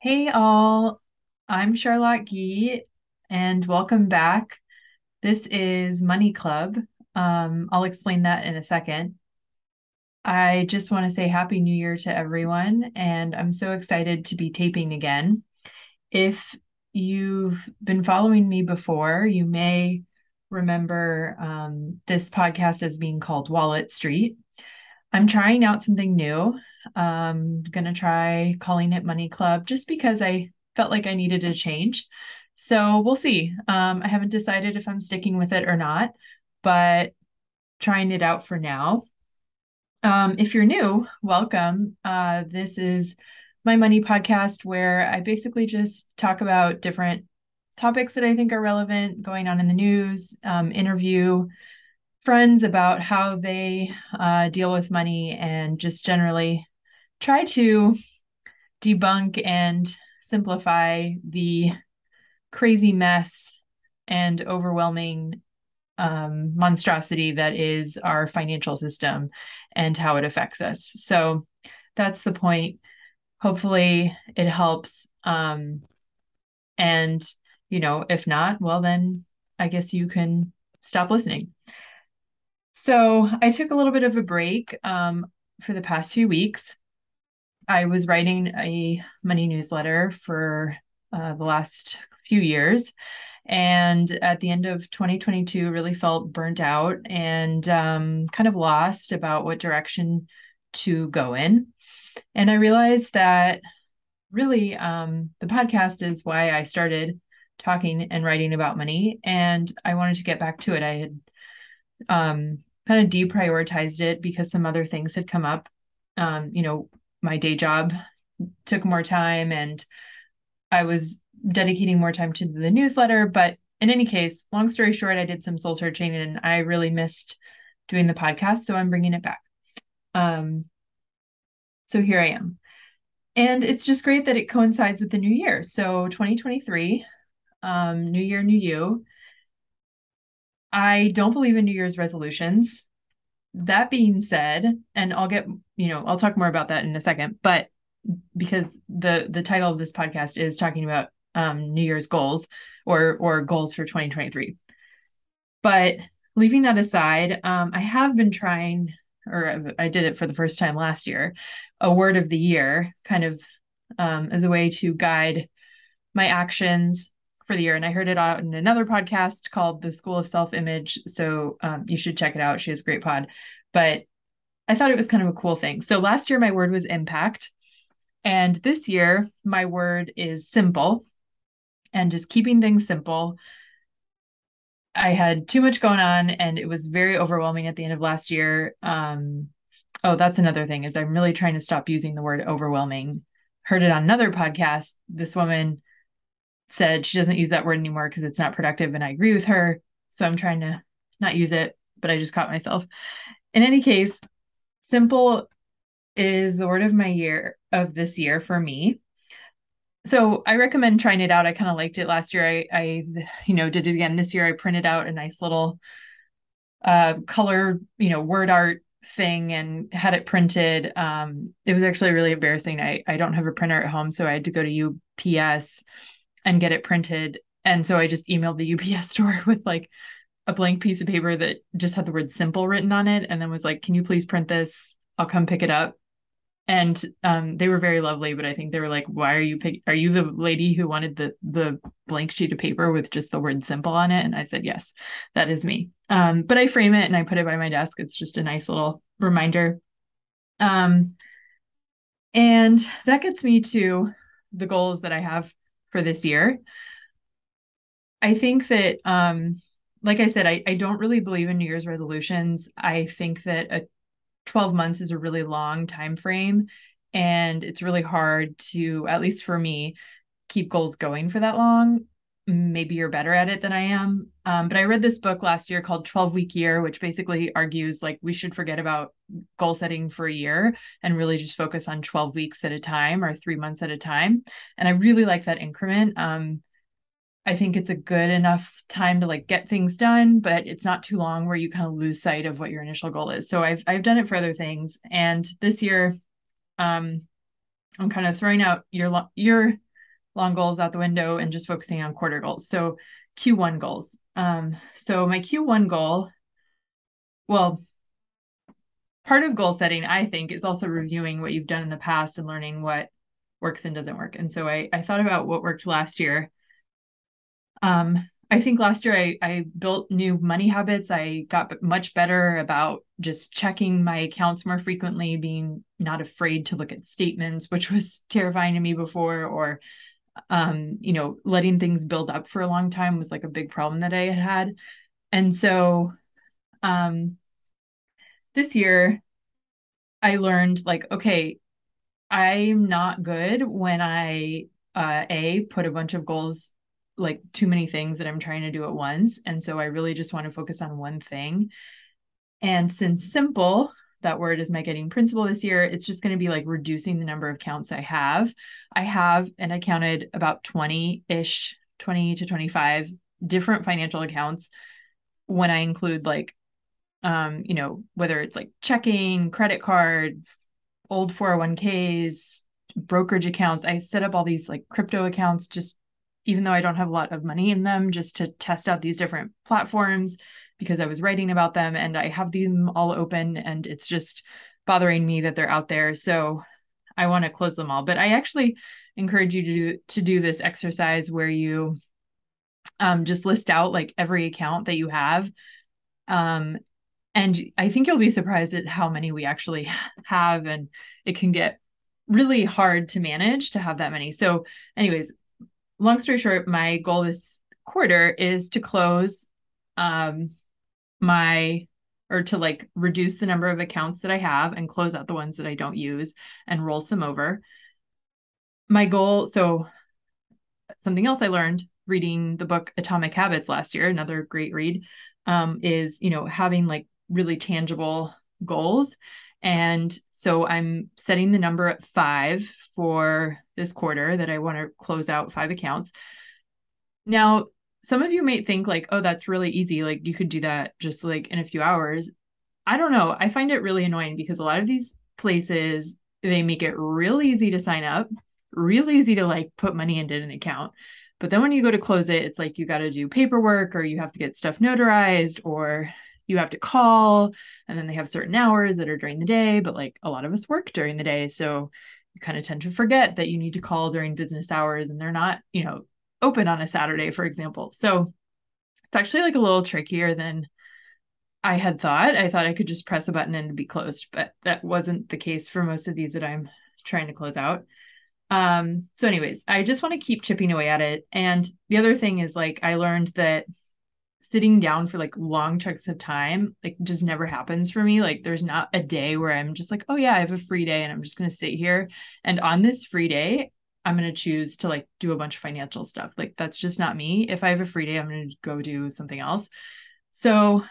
Hey all, I'm Charlotte Gee, and welcome back. This is Money Club. Um, I'll explain that in a second. I just want to say Happy New Year to everyone, and I'm so excited to be taping again. If you've been following me before, you may remember um, this podcast as being called Wallet Street. I'm trying out something new. I'm gonna try calling it Money Club just because I felt like I needed a change. So we'll see. Um, I haven't decided if I'm sticking with it or not, but trying it out for now. Um, if you're new, welcome. Uh, this is my money podcast where I basically just talk about different topics that I think are relevant going on in the news, um, interview friends about how they uh, deal with money and just generally try to debunk and simplify the crazy mess and overwhelming um, monstrosity that is our financial system and how it affects us. So that's the point. Hopefully, it helps. Um, and, you know, if not, well, then I guess you can stop listening. So I took a little bit of a break um, for the past few weeks. I was writing a money newsletter for uh, the last few years. And at the end of 2022, really felt burnt out and um, kind of lost about what direction to go in. And I realized that really um, the podcast is why I started talking and writing about money. And I wanted to get back to it. I had um, kind of deprioritized it because some other things had come up. Um, you know, my day job took more time and I was dedicating more time to the newsletter. But in any case, long story short, I did some soul searching and I really missed doing the podcast. So I'm bringing it back. Um, so here I am. And it's just great that it coincides with the new year. So 2023, um, new year, new you. I don't believe in New Year's resolutions. That being said, and I'll get, you know, I'll talk more about that in a second, but because the the title of this podcast is talking about um, New Year's goals or or goals for 2023. But leaving that aside, um, I have been trying, or I did it for the first time last year, a word of the year, kind of um, as a way to guide my actions for the year. And I heard it out in another podcast called The School of Self Image. So um, you should check it out. She has a great pod. But I thought it was kind of a cool thing. So last year, my word was impact. And this year, my word is simple and just keeping things simple. I had too much going on and it was very overwhelming at the end of last year. Um, oh, that's another thing is I'm really trying to stop using the word overwhelming. Heard it on another podcast. This woman said she doesn't use that word anymore because it's not productive and I agree with her. So I'm trying to not use it, but I just caught myself. In any case, simple is the word of my year of this year for me. So I recommend trying it out. I kind of liked it last year. I, I, you know, did it again this year. I printed out a nice little uh color, you know, word art thing and had it printed. Um, it was actually really embarrassing. I, I don't have a printer at home, so I had to go to UPS and get it printed. And so I just emailed the UPS store with like a blank piece of paper that just had the word simple written on it and then was like, can you please print this? I'll come pick it up. And um, they were very lovely, but I think they were like, "Why are you pick? Are you the lady who wanted the the blank sheet of paper with just the word simple on it?" And I said, "Yes, that is me." Um, but I frame it and I put it by my desk. It's just a nice little reminder. Um, and that gets me to the goals that I have for this year. I think that um like I said, I, I don't really believe in New Year's resolutions. I think that a 12 months is a really long time frame and it's really hard to, at least for me, keep goals going for that long. Maybe you're better at it than I am. Um, but I read this book last year called 12 Week Year, which basically argues like we should forget about goal setting for a year and really just focus on 12 weeks at a time or three months at a time. And I really like that increment. Um, I think it's a good enough time to like get things done, but it's not too long where you kind of lose sight of what your initial goal is. So I've I've done it for other things, and this year, um, I'm kind of throwing out your your long goals out the window and just focusing on quarter goals. So Q1 goals. Um, so my Q1 goal, well, part of goal setting, I think, is also reviewing what you've done in the past and learning what works and doesn't work. And so I, I thought about what worked last year. Um, I think last year I, I built new money habits. I got much better about just checking my accounts more frequently, being not afraid to look at statements, which was terrifying to me before, or um, you know, letting things build up for a long time was like a big problem that I had had. And so um this year I learned like, okay, I'm not good when I uh a put a bunch of goals like too many things that I'm trying to do at once. And so I really just want to focus on one thing. And since simple, that word is my guiding principle this year, it's just going to be like reducing the number of counts I have. I have, and I counted about 20 ish, 20 to 25 different financial accounts when I include like, um, you know, whether it's like checking, credit card, old 401ks, brokerage accounts. I set up all these like crypto accounts just even though I don't have a lot of money in them, just to test out these different platforms because I was writing about them and I have them all open and it's just bothering me that they're out there. So I want to close them all. But I actually encourage you to do, to do this exercise where you um, just list out like every account that you have. Um, and I think you'll be surprised at how many we actually have. And it can get really hard to manage to have that many. So, anyways, long story short, my goal this quarter is to close um my or to like reduce the number of accounts that I have and close out the ones that I don't use and roll some over. My goal, so something else I learned reading the book Atomic Habits last year, another great read, um, is you know having like really tangible goals. And so I'm setting the number at five for this quarter that I want to close out five accounts. Now, some of you might think like, oh, that's really easy. Like you could do that just like in a few hours. I don't know. I find it really annoying because a lot of these places, they make it real easy to sign up, real easy to like put money into an account. But then when you go to close it, it's like you got to do paperwork or you have to get stuff notarized or you have to call and then they have certain hours that are during the day but like a lot of us work during the day so you kind of tend to forget that you need to call during business hours and they're not you know open on a saturday for example. So it's actually like a little trickier than i had thought. I thought i could just press a button and be closed but that wasn't the case for most of these that i'm trying to close out. Um so anyways i just want to keep chipping away at it. And the other thing is like i learned that sitting down for like long chunks of time like just never happens for me. Like there's not a day where i'm just like oh yeah i have a free day and i'm just going to sit here. And on this free day i'm going to choose to like do a bunch of financial stuff. Like that's just not me. If i have a free day i'm going to go do something else. So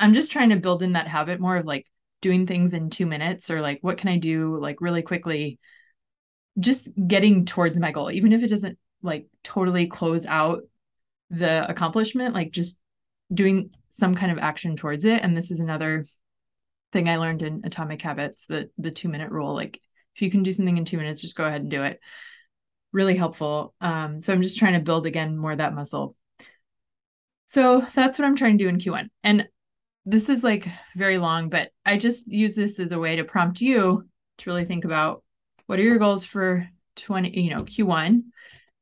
i'm just trying to build in that habit more of like doing things in 2 minutes or like what can i do like really quickly just getting towards my goal. Even if it doesn't like totally close out the accomplishment like just doing some kind of action towards it. And this is another thing i learned in atomic habits the the 2 minute rule. Like if you can do something in 2 minutes just go ahead and do it really helpful. Um so i'm just trying to build again more that muscle. So that's what i'm trying to do in q1 and this is like very long but i just use this as a way to prompt you to really think about what are your goals for 20 you know q1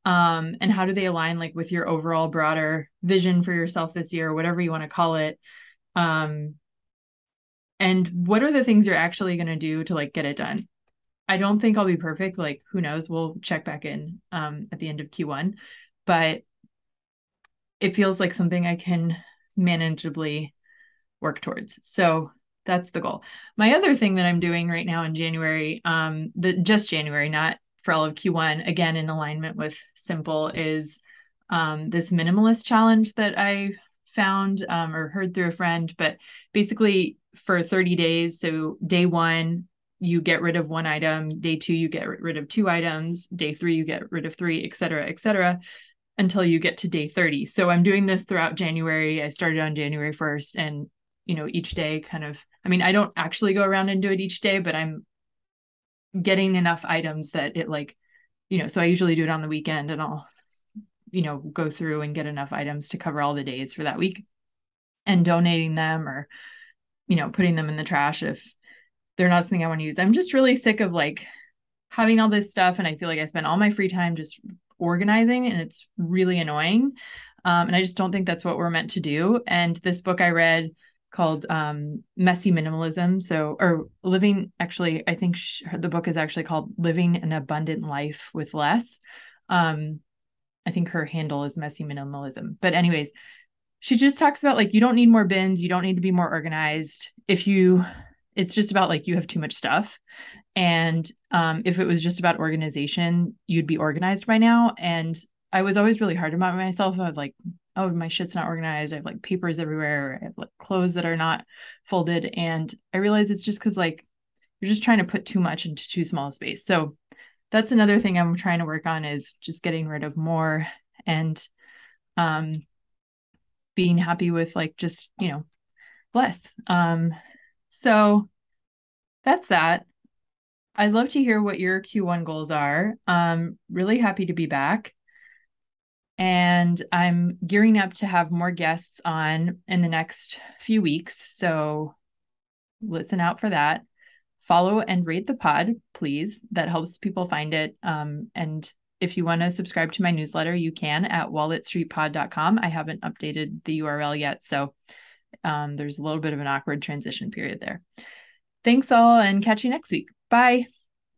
um, and how do they align like with your overall broader vision for yourself this year whatever you want to call it? Um, and what are the things you're actually going to do to like get it done i don't think i'll be perfect like who knows we'll check back in um, at the end of q1 but it feels like something i can manageably work towards so that's the goal my other thing that i'm doing right now in january um the just january not for all of Q1, again in alignment with Simple, is um, this minimalist challenge that I found um, or heard through a friend. But basically, for 30 days, so day one, you get rid of one item, day two, you get rid of two items, day three, you get rid of three, et cetera, et cetera, until you get to day 30. So I'm doing this throughout January. I started on January 1st, and you know, each day kind of, I mean, I don't actually go around and do it each day, but I'm getting enough items that it like you know, so I usually do it on the weekend and I'll, you know, go through and get enough items to cover all the days for that week and donating them or, you know, putting them in the trash if they're not something I want to use. I'm just really sick of like having all this stuff and I feel like I spend all my free time just organizing and it's really annoying. Um, and I just don't think that's what we're meant to do. And this book I read called um, Messy Minimalism. So, or living, actually, I think the book is actually called Living an Abundant Life with Less. Um, I think her handle is Messy Minimalism. But, anyways, she just talks about like you don't need more bins, you don't need to be more organized. If you, it's just about like you have too much stuff. And um, if it was just about organization, you'd be organized by now. And I was always really hard about myself. I would like oh my shit's not organized i have like papers everywhere i have like clothes that are not folded and i realize it's just because like you're just trying to put too much into too small a space so that's another thing i'm trying to work on is just getting rid of more and um being happy with like just you know less um so that's that i'd love to hear what your q1 goals are um really happy to be back and I'm gearing up to have more guests on in the next few weeks. So listen out for that. Follow and rate the pod, please. That helps people find it. Um, and if you want to subscribe to my newsletter, you can at walletstreetpod.com. I haven't updated the URL yet. So um, there's a little bit of an awkward transition period there. Thanks all and catch you next week. Bye.